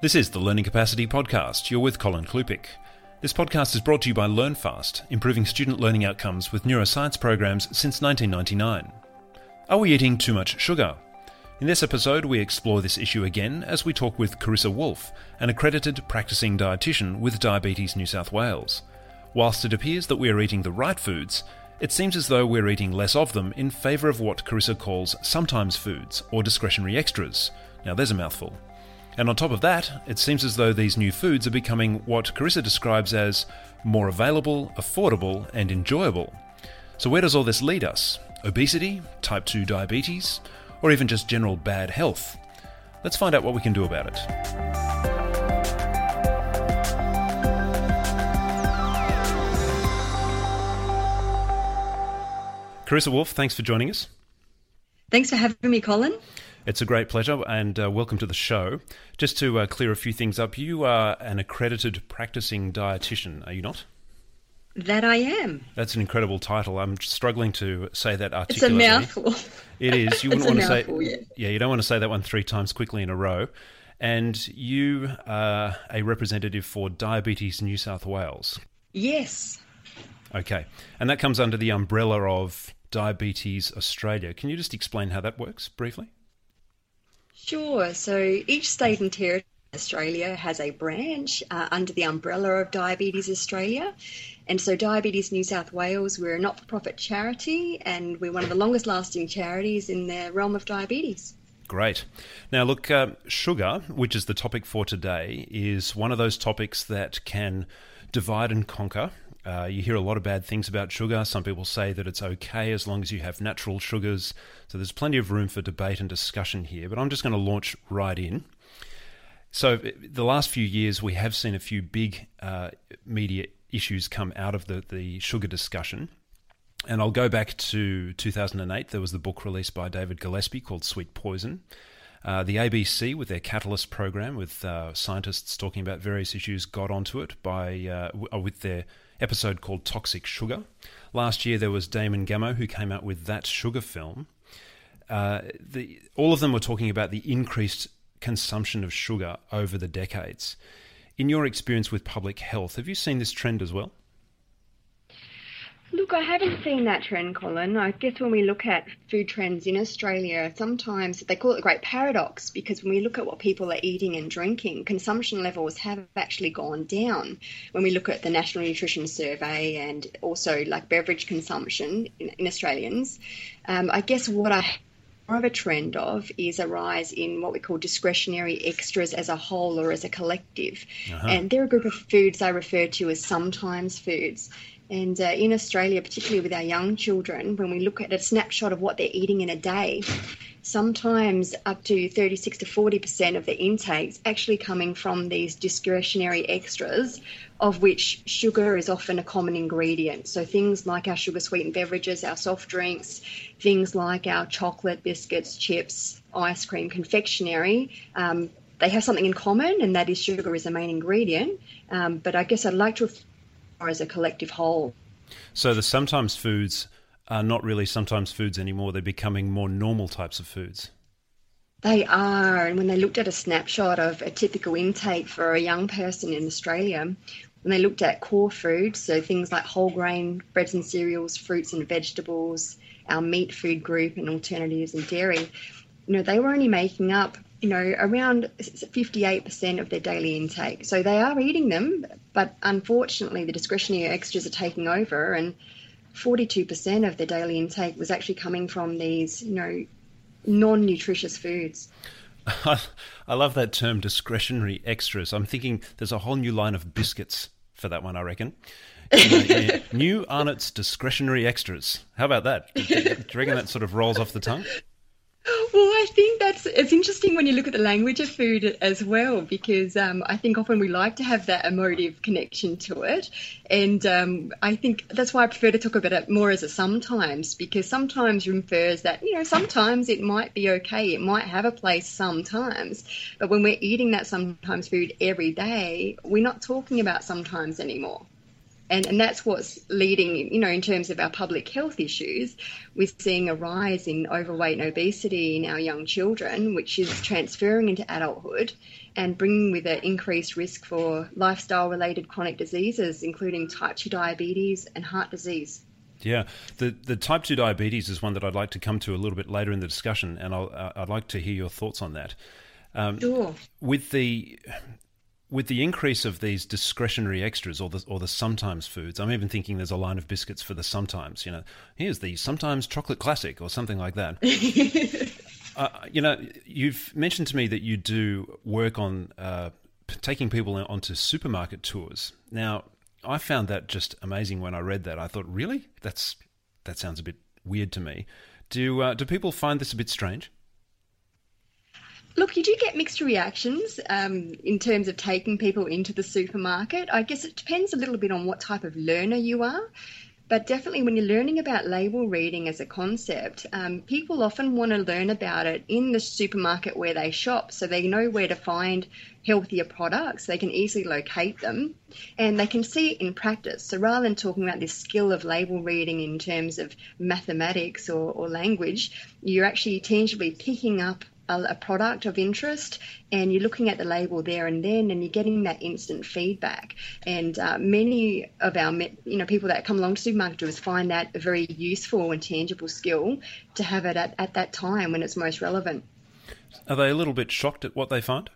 This is the Learning Capacity Podcast. You're with Colin Klupik. This podcast is brought to you by LearnFast, improving student learning outcomes with neuroscience programs since 1999. Are we eating too much sugar? In this episode, we explore this issue again as we talk with Karissa Woolfe, an accredited practicing dietitian with Diabetes New South Wales. Whilst it appears that we are eating the right foods, it seems as though we're eating less of them in favour of what Karissa calls sometimes foods or discretionary extras. Now, there's a mouthful. And on top of that, it seems as though these new foods are becoming what Karissa describes as more available, affordable, and enjoyable. So, where does all this lead us? Obesity? Type 2 diabetes? Or even just general bad health? Let's find out what we can do about it. Karissa Woolfe, thanks for joining us. Thanks for having me, Colin. It's a great pleasure and uh, welcome to the show. Just to uh, clear a few things up, you are an accredited practicing dietitian, are you not? That I am. That's an incredible title. I'm struggling to say that articulately. It's a mouthful. It is. You wouldn't want to say. yeah. you don't want to say that one three times quickly in a row. And you are a representative for Diabetes New South Wales. Yes. Okay, and that comes under the umbrella of Diabetes Australia. Can you just explain how that works briefly? Sure. So each state and territory in Australia has a branch uh, under the umbrella of Diabetes Australia. And so Diabetes New South Wales, we're a not for profit charity and we're one of the longest lasting charities in the realm of diabetes. Great. Now, look, uh, sugar, which is the topic for today, is one of those topics that can divide and conquer. Uh, you hear a lot of bad things about sugar. Some people say that it's okay as long as you have natural sugars. So there's plenty of room for debate and discussion here. But I'm just going to launch right in. So, the last few years, we have seen a few big uh, media issues come out of the, the sugar discussion. And I'll go back to 2008. There was the book released by David Gillespie called Sweet Poison. Uh, the ABC, with their Catalyst program, with uh, scientists talking about various issues, got onto it by uh, uh, with their episode called Toxic Sugar. Last year, there was Damon Gameau who came out with that sugar film. Uh, the, all of them were talking about the increased consumption of sugar over the decades. In your experience with public health, have you seen this trend as well? Look, I haven't seen that trend, Colin. I guess when we look at food trends in Australia, sometimes they call it the great paradox because when we look at what people are eating and drinking, consumption levels have actually gone down. When we look at the National Nutrition Survey and also like beverage consumption in, in Australians, um, I guess what I more of a trend of is a rise in what we call discretionary extras as a whole or as a collective. And they're a group of foods I refer to as sometimes foods. And uh, in Australia, particularly with our young children, when we look at a snapshot of what they're eating in a day, sometimes up to 36 to 40% of their intakes actually coming from these discretionary extras, of which sugar is often a common ingredient. So things like our sugar sweetened beverages, our soft drinks, things like our chocolate, biscuits, chips, ice cream, confectionery. Um, they have something in common, and that is sugar is the main ingredient. Um, but I guess I'd like to refer as a collective whole. So the sometimes foods are not really sometimes foods anymore. They're becoming more normal types of foods. They are, and when they looked at a snapshot of a typical intake for a young person in Australia, when they looked at core foods, so things like whole grain breads and cereals, fruits and vegetables, our meat food group, and alternatives and dairy, you know, they were only making up, you know, around 58% of their daily intake. So they are eating them, but unfortunately, the discretionary extras are taking over, and 42% of their daily intake was actually coming from these, you know, non-nutritious foods. I love that term discretionary extras. I'm thinking there's a whole new line of biscuits for that one, I reckon. You know, yeah, new Arnott's discretionary extras. How about that? Do you reckon that sort of rolls off the tongue? Well, I think that's it's interesting when you look at the language of food as well, because um, I think often we like to have that emotive connection to it, and um, I think that's why I prefer to talk about it more as a sometimes, because sometimes refers that you know sometimes it might be okay, it might have a place sometimes, but when we're eating that sometimes food every day, we're not talking about sometimes anymore. And, and that's what's leading, you know, in terms of our public health issues, we're seeing a rise in overweight and obesity in our young children, which is transferring into adulthood and bringing with it increased risk for lifestyle related chronic diseases, including type 2 diabetes and heart disease. Yeah, the the type two diabetes is one that I'd like to come to a little bit later in the discussion, and I'll, uh, I'd like to hear your thoughts on that. Um, sure. With the with the increase of these discretionary extras or the or the sometimes foods, I'm even thinking there's a line of biscuits for the sometimes. You know, here's the sometimes chocolate classic or something like that. uh, you know, you've mentioned to me that you do work on uh, taking people onto supermarket tours. Now, I found that just amazing when I read that. I thought, really, that's that sounds a bit weird to me. Do uh, do people find this a bit strange? Look, you do get mixed reactions um, in terms of taking people into the supermarket. I guess it depends a little bit on what type of learner you are. But definitely, when you're learning about label reading as a concept, um, people often want to learn about it in the supermarket where they shop so they know where to find healthier products. They can easily locate them and they can see it in practice. So rather than talking about this skill of label reading in terms of mathematics or, or language, you're actually tangibly picking up a, a, product of interest and you're looking at the label there and then and you're getting that instant feedback. And uh, many of our you know people that come along to supermarket doers find that a very useful and tangible skill to have it at, at that time when it's most relevant. Are they a little bit shocked at what they find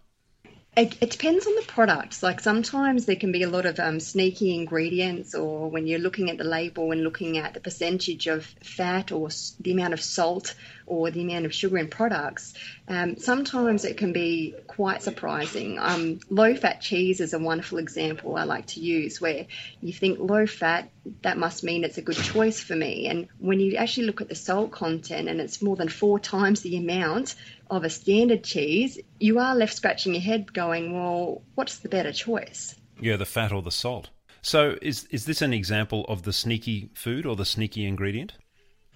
it, it, depends on the products. Like sometimes there can be a lot of um, sneaky ingredients, or when you're looking at the label and looking at the percentage of fat or the amount of salt or the amount of sugar in products, um, sometimes it can be quite surprising. Um, low fat cheese is a wonderful example I like to use where you think low fat, that must mean it's a good choice for me. And when you actually look at the salt content and it's more than four times the amount of a standard cheese, you are left scratching your head going, well, what's the better choice? Yeah, the fat or the salt. So is is this an example of the sneaky food or the sneaky ingredient?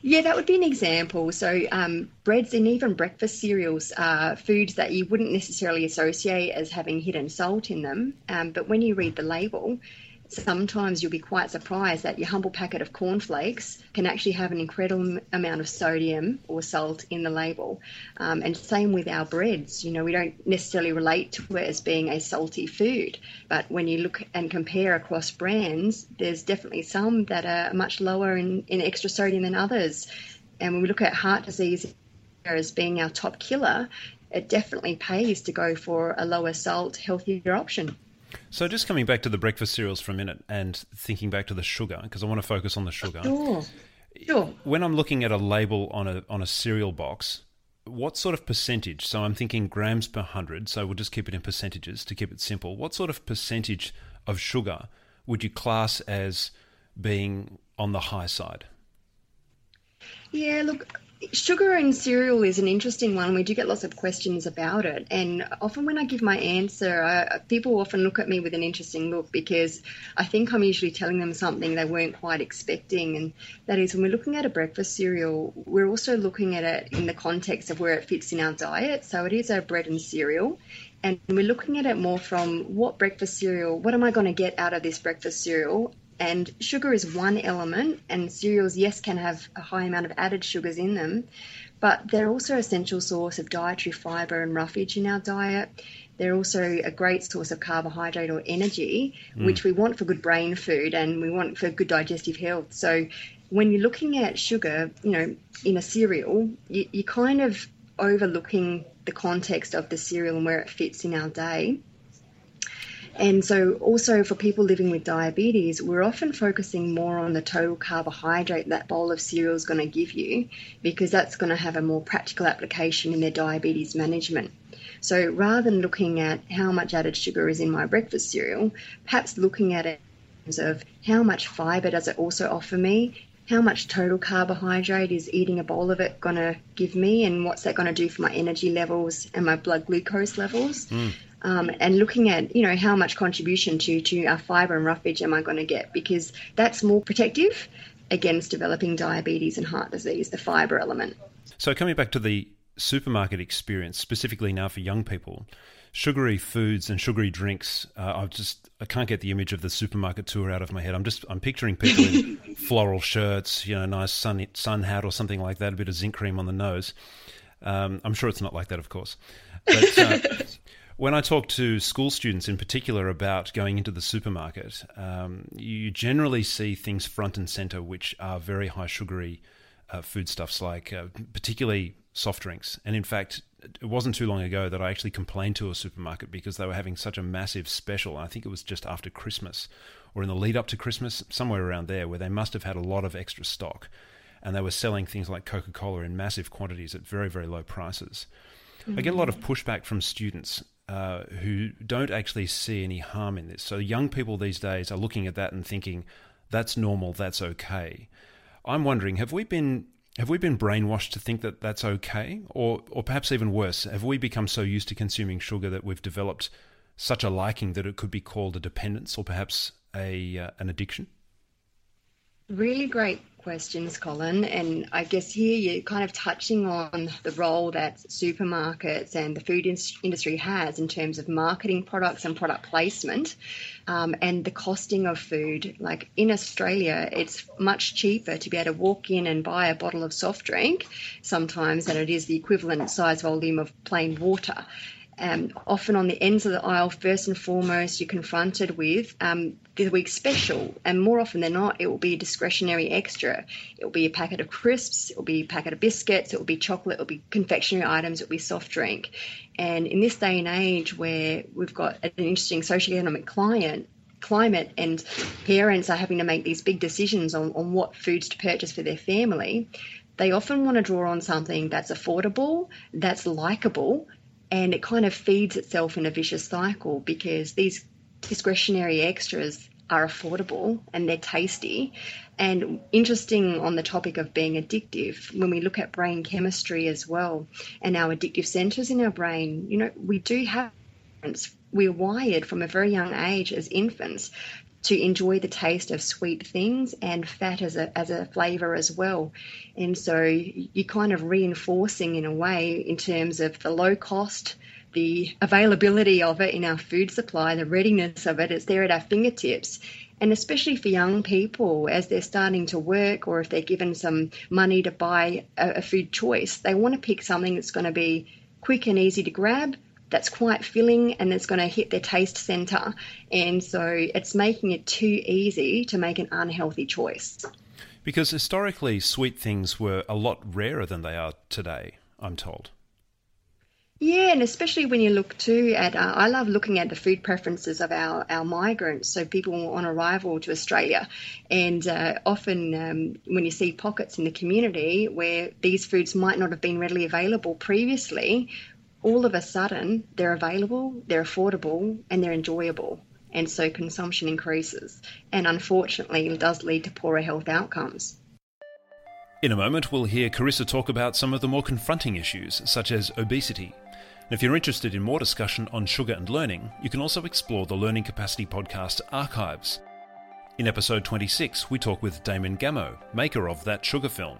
Yeah, that would be an example. So, um, breads and even breakfast cereals are foods that you wouldn't necessarily associate as having hidden salt in them. Um, but when you read the label, sometimes you'll be quite surprised that your humble packet of cornflakes can actually have an incredible amount of sodium or salt in the label. Um, and same with our breads. You know, we don't necessarily relate to it as being a salty food, but when you look and compare across brands, there's definitely some that are much lower in, in extra sodium than others. And when we look at heart disease as being our top killer, it definitely pays to go for a lower salt, healthier option. So, just coming back to the breakfast cereals for a minute and thinking back to the sugar, because I want to focus on the sugar. Sure. Sure. When I'm looking at a label on a on a cereal box, what sort of percentage? So I'm thinking grams per hundred. So we'll just keep it in percentages to keep it simple. What sort of percentage of sugar would you class as being on the high side? Yeah, look, Sugar and cereal is an interesting one. We do get lots of questions about it, and often when I give my answer, I, people often look at me with an interesting look because I think I'm usually telling them something they weren't quite expecting, and that is when we're looking at a breakfast cereal, we're also looking at it in the context of where it fits in our diet. So it is a bread and cereal, and we're looking at it more from what breakfast cereal, what am I going to get out of this breakfast cereal, and sugar is one element, and cereals, yes, can have a high amount of added sugars in them, but they're also an essential source of dietary fiber and roughage in our diet. They're also a great source of carbohydrate or energy, mm. which we want for good brain food and we want for good digestive health. So when you're looking at sugar, you know, in a cereal, you, you're kind of overlooking the context of the cereal and where it fits in our day. And so, also for people living with diabetes, we're often focusing more on the total carbohydrate that bowl of cereal is going to give you because that's going to have a more practical application in their diabetes management. So, rather than looking at how much added sugar is in my breakfast cereal, perhaps looking at it in terms of how much fiber does it also offer me, how much total carbohydrate is eating a bowl of it going to give me and what's that going to do for my energy levels and my blood glucose levels mm um, and looking at you know how much contribution to to our fibre and roughage am I going to get because that's more protective against developing diabetes and heart disease, the fibre element. So coming back to the supermarket experience, specifically now for young people, sugary foods and sugary drinks. Uh, I just I can't get the image of the supermarket tour out of my head. I'm just I'm picturing people in floral shirts, you know, nice sun sun hat or something like that, a bit of zinc cream on the nose. Um, I'm sure it's not like that, of course. But uh, when I talk to school students in particular about going into the supermarket, um, you generally see things front and center which are very high sugary uh, foodstuffs, like uh, particularly soft drinks. And in fact, it wasn't too long ago that I actually complained to a supermarket because they were having such a massive special. I think it was just after Christmas or in the lead up to Christmas, somewhere around there, where they must have had a lot of extra stock. And they were selling things like Coca Cola in massive quantities at very, very low prices. Mm-hmm. I get a lot of pushback from students uh, who don't actually see any harm in this. So young people these days are looking at that and thinking, that's normal, that's okay. I'm wondering, have we been have we been brainwashed to think that that's okay, or or perhaps even worse, have we become so used to consuming sugar that we've developed such a liking that it could be called a dependence or perhaps a uh, an addiction? Really great questions, Colin. And I guess here you're kind of touching on the role that supermarkets and the food in- industry has in terms of marketing products and product placement um, and the costing of food. Like in Australia, it's much cheaper to be able to walk in and buy a bottle of soft drink sometimes than it is the equivalent size volume of plain water um, often on the ends of the aisle, first and foremost, you're confronted with um, the week special. And more often than not, it will be a discretionary extra. It will be a packet of crisps, it will be a packet of biscuits, it will be chocolate, it will be confectionery items, it will be soft drink. And in this day and age where we've got an interesting socioeconomic client, climate and parents are having to make these big decisions on, on what foods to purchase for their family, they often want to draw on something that's affordable, that's likable, and it kind of feeds itself in a vicious cycle because these discretionary extras are affordable and they're tasty. And interesting on the topic of being addictive, when we look at brain chemistry as well and our addictive centers in our brain, you know, we do have we're wired from a very young age as infants to enjoy the taste of sweet things and fat as a, as a flavor as well. And so you're kind of reinforcing in a way in terms of the low cost, the availability of it in our food supply, the readiness of it, it's there at our fingertips. And especially for young people, as they're starting to work or if they're given some money to buy a, a food choice, they want to pick something that's going to be quick and easy to grab that's quite filling and it's going to hit their taste center. And so it's making it too easy to make an unhealthy choice. Because historically, sweet things were a lot rarer than they are today, I'm told. Yeah, and especially when you look too at, uh, I love looking at the food preferences of our, our migrants, so people on arrival to Australia. And uh, often um, when you see pockets in the community where these foods might not have been readily available previously, all of a sudden they're available, they're affordable, and they're enjoyable. And so consumption increases. And unfortunately, it does lead to poorer health outcomes. In a moment, we'll hear Karissa talk about some of the more confronting issues, such as obesity. And if you're interested in more discussion on sugar and learning, you can also explore the Learning Capacity Podcast archives. In episode 26, we talk with Damon Gameau, maker of That Sugar film,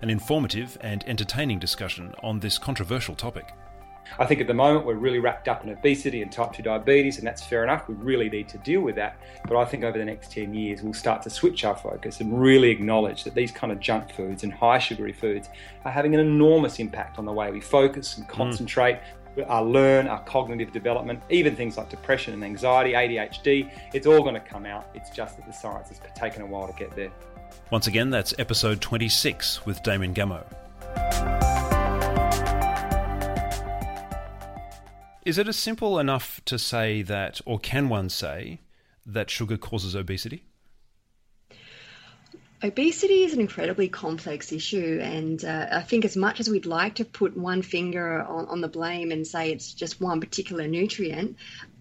an informative and entertaining discussion on this controversial topic. I think at the moment we're really wrapped up in obesity and type 2 diabetes, and that's fair enough. We really need to deal with that. But I think over the next 10 years, we'll start to switch our focus and really acknowledge that these kind of junk foods and high sugary foods are having an enormous impact on the way we focus and mm. concentrate. Mm. Our learn, our cognitive development, even things like depression and anxiety, ADHD, it's all going to come out. It's just that the science has taken a while to get there. Once again, that's episode 26 with Damon Gameau. Is it as simple enough to say that, or can one say, that sugar causes obesity? Obesity is an incredibly complex issue, and uh, I think as much as we'd like to put one finger on, on the blame and say it's just one particular nutrient,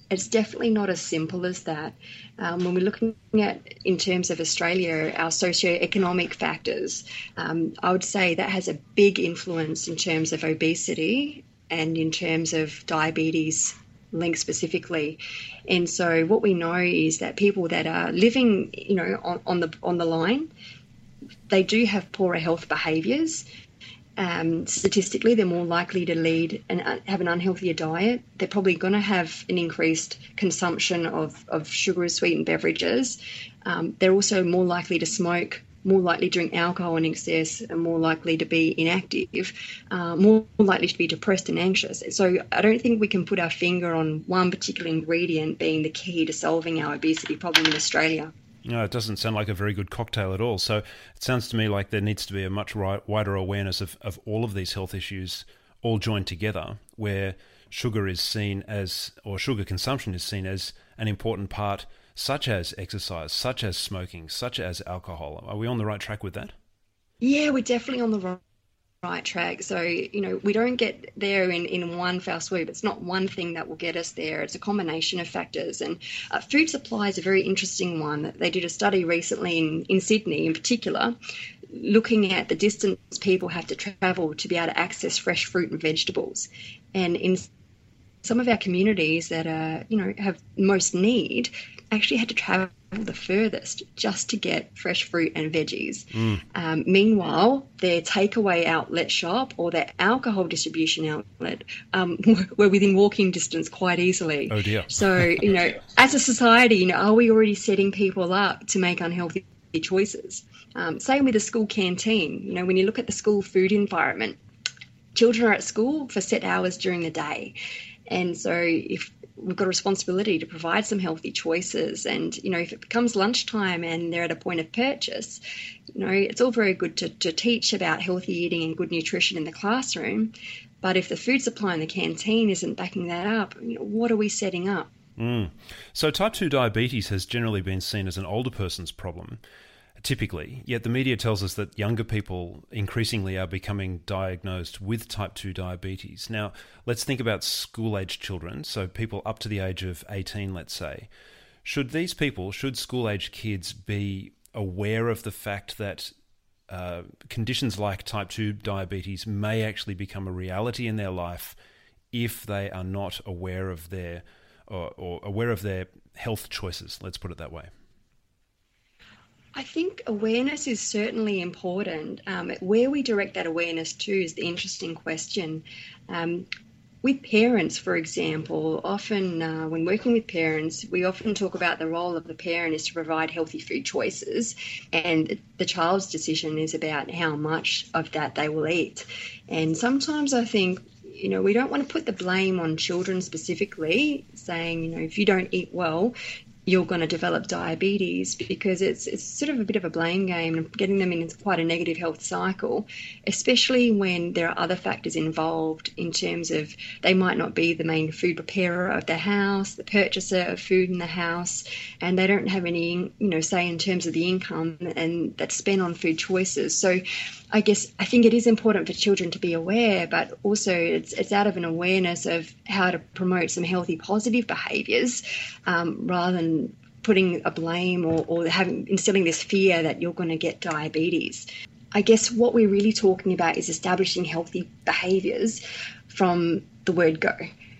it's definitely not as simple as that. Um, when we're looking at, in terms of Australia, our socio-economic factors, um, I would say that has a big influence in terms of obesity and in terms of diabetes link specifically. And so what we know is that people that are living, you know, on, on the on the line, they do have poorer health behaviours. um, statistically, they're more likely to lead and uh, have an unhealthier diet. They're probably going to have an increased consumption of, of sugar sweetened beverages. Um, they're also more likely to smoke, more likely to drink alcohol in excess, and more likely to be inactive, uh, more likely to be depressed and anxious. So I don't think we can put our finger on one particular ingredient being the key to solving our obesity problem in Australia. No, it doesn't sound like a very good cocktail at all. So it sounds to me like there needs to be a much wider awareness of, of all of these health issues all joined together, where sugar is seen as, or sugar consumption is seen as an important part, such as exercise, such as smoking, such as alcohol. Are we on the right track with that? Yeah, we're definitely on the right track. So, you know, we don't get there in, in one fell swoop. It's not one thing that will get us there. It's a combination of factors. And uh, food supply is a very interesting one. They did a study recently in, in Sydney, in particular, looking at the distance people have to travel to be able to access fresh fruit and vegetables. And in some of our communities that are, you know, have most need, actually had to travel the furthest just to get fresh fruit and veggies. Mm. Um, meanwhile, their takeaway outlet shop or their alcohol distribution outlet um, were within walking distance quite easily. Oh dear! so you know, as a society, you know, are we already setting people up to make unhealthy choices? Um, same with the school canteen. You know, when you look at the school food environment, children are at school for set hours during the day. And so if we've got a responsibility to provide some healthy choices. And, you know, if it becomes lunchtime and they're at a point of purchase, you know, it's all very good to, to teach about healthy eating and good nutrition in the classroom. But if the food supply in the canteen isn't backing that up, you know, what are we setting up? Mm. So, type 2 diabetes has generally been seen as an older person's problem typically. Yet the media tells us that younger people increasingly are becoming diagnosed with type 2 diabetes. Now, let's think about school age children, so people up to the age of 18, let's say. Should these people, should school age kids be aware of the fact that uh, conditions like type 2 diabetes may actually become a reality in their life if they are not aware of their or, or aware of their health choices, let's put it that way? I think awareness is certainly important. Um, where we direct that awareness to is the interesting question. Um, with parents, for example, often uh, when working with parents, we often talk about the role of the parent is to provide healthy food choices, and the child's decision is about how much of that they will eat. And sometimes I think you know, we don't want to put the blame on children specifically, saying, you know, if you don't eat well, you're going to develop diabetes because it's it's sort of a bit of a blame game and getting them in quite a negative health cycle, especially when there are other factors involved in terms of they might not be the main food preparer of the house, the purchaser of food in the house, and they don't have any you know say in terms of the income and that's spent on food choices. So I guess I think it is important for children to be aware, but also it's it's out of an awareness of how to promote some healthy, positive behaviours um, rather than putting a blame or, or having instilling this fear that you're going to get diabetes. I guess what we're really talking about is establishing healthy behaviours from the word go.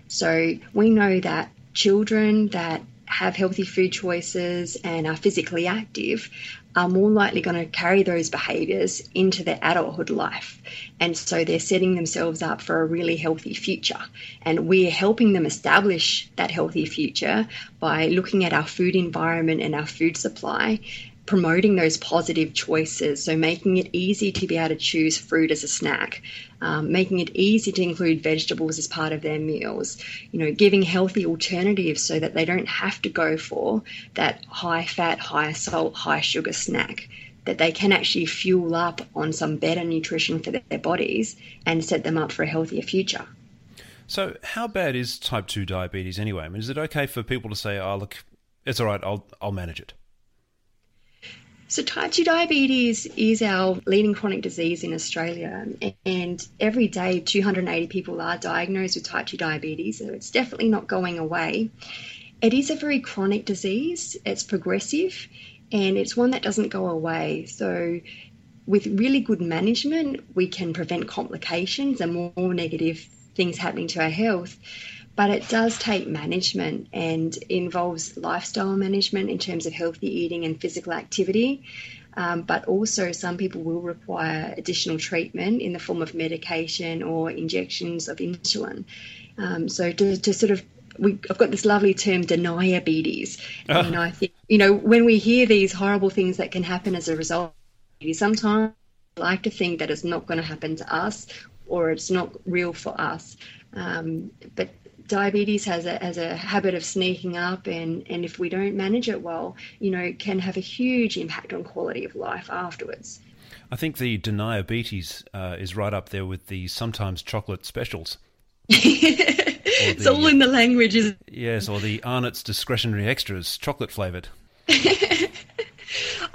So we know that children that have healthy food choices and are physically active are more likely going to carry those behaviours into their adulthood life. And so they're setting themselves up for a really healthy future. And we're helping them establish that healthy future by looking at our food environment and our food supply promoting those positive choices. So, making it easy to be able to choose fruit as a snack, um, making it easy to include vegetables as part of their meals, you know, giving healthy alternatives so that they don't have to go for that high fat, high salt, high sugar snack. That they can actually fuel up on some better nutrition for their bodies and set them up for a healthier future. So, how bad is type 2 diabetes anyway? I mean, is it okay for people to say, oh, look, it's all right, I'll, I'll manage it? So, type 2 diabetes is our leading chronic disease in Australia, and every day 280 people are diagnosed with type 2 diabetes, so it's definitely not going away. It is a very chronic disease, it's progressive, and it's one that doesn't go away. So, with really good management, we can prevent complications and more negative things happening to our health but it does take management and involves lifestyle management in terms of healthy eating and physical activity. Um, but also, some people will require additional treatment in the form of medication or injections of insulin. Um, so, to, to sort of we, I've got this lovely term, deniabetes. Oh. And I think, you know, when we hear these horrible things that can happen as a result, sometimes I like to think that it's not going to happen to us or it's not real for us. Um, but diabetes has a, has a habit of sneaking up and, and if we don't manage it well, you know, can have a huge impact on quality of life afterwards. I think the deniabetes uh, is right up there with the sometimes chocolate specials. the, it's all in the languages. Yes, or the Arnott's discretionary extras, chocolate flavoured.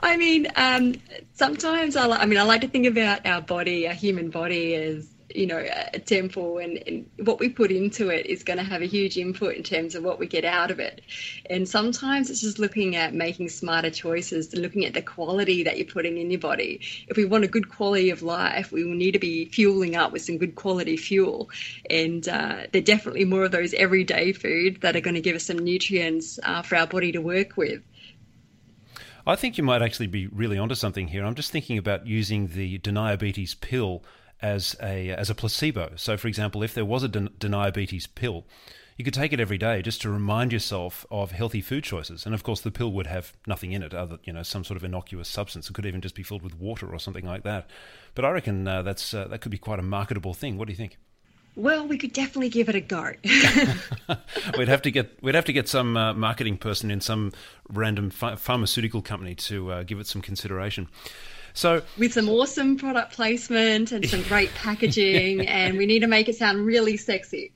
I mean, um, sometimes I, I mean, I like to think about our body, our human body, as you know a temple and, and, what we put into it is going to have a huge input in terms of what we get out of it. And sometimes it's just looking at making smarter choices looking at the quality that you're putting in your body. If we want a good quality of life we will need to be fueling up with some good quality fuel. And uh, are definitely more of those everyday foods that are going to give us some nutrients uh, for our body to work with. I think you might actually be really onto something here. I'm just thinking about using the Deniabetes pill as a as a placebo. So, for example, if there was a Deniabetes pill, you could take it every day just to remind yourself of healthy food choices. And of course, the pill would have nothing in it other, you know, some sort of innocuous substance. It could even just be filled with water or something like that. But I reckon uh, that's uh, that could be quite a marketable thing. What do you think? Well, we could definitely give it a go. we'd have to get we'd have to get some uh, marketing person in some random ph- pharmaceutical company to uh, give it some consideration. So with some awesome product placement and some great packaging, and we need to make it sound really sexy.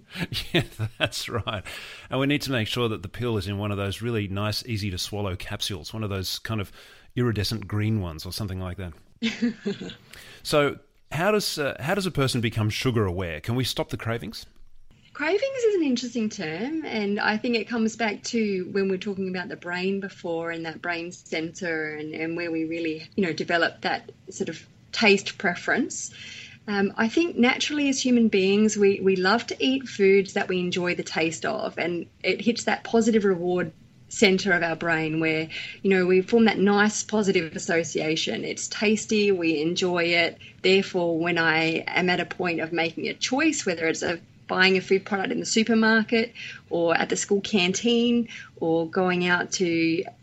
Yeah, that's right. And we need to make sure that the pill is in one of those really nice, easy to swallow capsules, one of those kind of iridescent green ones or something like that. so, how does uh, how does a person become sugar aware? Can we stop the cravings? Cravings is an interesting term, and I think it comes back to when we are talking about the brain before and that brain center and, and where we really, you know, develop that sort of taste preference. Um, I think naturally, as human beings, we, we love to eat foods that we enjoy the taste of, and it hits that positive reward center of our brain where you know we form that nice positive association it's tasty we enjoy it therefore when i am at a point of making a choice whether it's a buying a food product in the supermarket or at the school canteen or going out to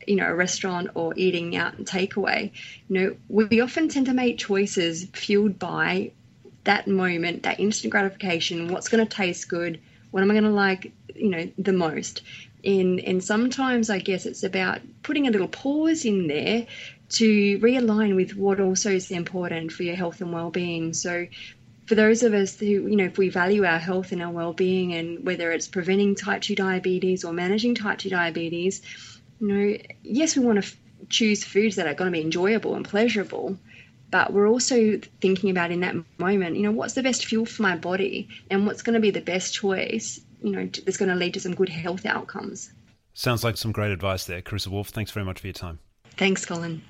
you know a restaurant or eating out and takeaway. You know we often tend to make choices fueled by that moment that instant gratification what's going to taste good what am i going to like you know the most. And and sometimes i guess it's about putting a little pause in there to realign with what also is important for your health and well-being. So for those of us who, you know, if we value our health and our well-being, and whether it's preventing type two diabetes or managing type two diabetes, you know, yes, we want to f- choose foods that are going to be enjoyable and pleasurable, but we're also thinking about in that moment, you know, what's the best fuel for my body, and what's going to be the best choice, you know, that's going to lead to some good health outcomes. Sounds like some great advice there, Karissa Woolfe. Thanks very much for your time. Thanks, Colin.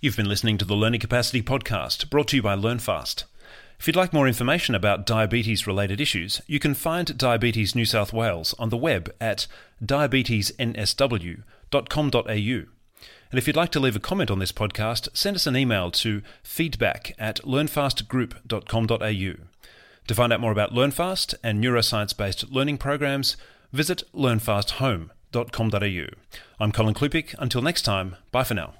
You've been listening to the Learning Capacity Podcast, brought to you by LearnFast. If you'd like more information about diabetes related issues, you can find Diabetes New South Wales on the web at diabetesnsw.com.au. And if you'd like to leave a comment on this podcast, send us an email to feedback at learnfastgroup.com.au. To find out more about LearnFast and neuroscience based learning programs, visit learnfasthome.com.au. I'm Colin Klupik. Until next time, bye for now.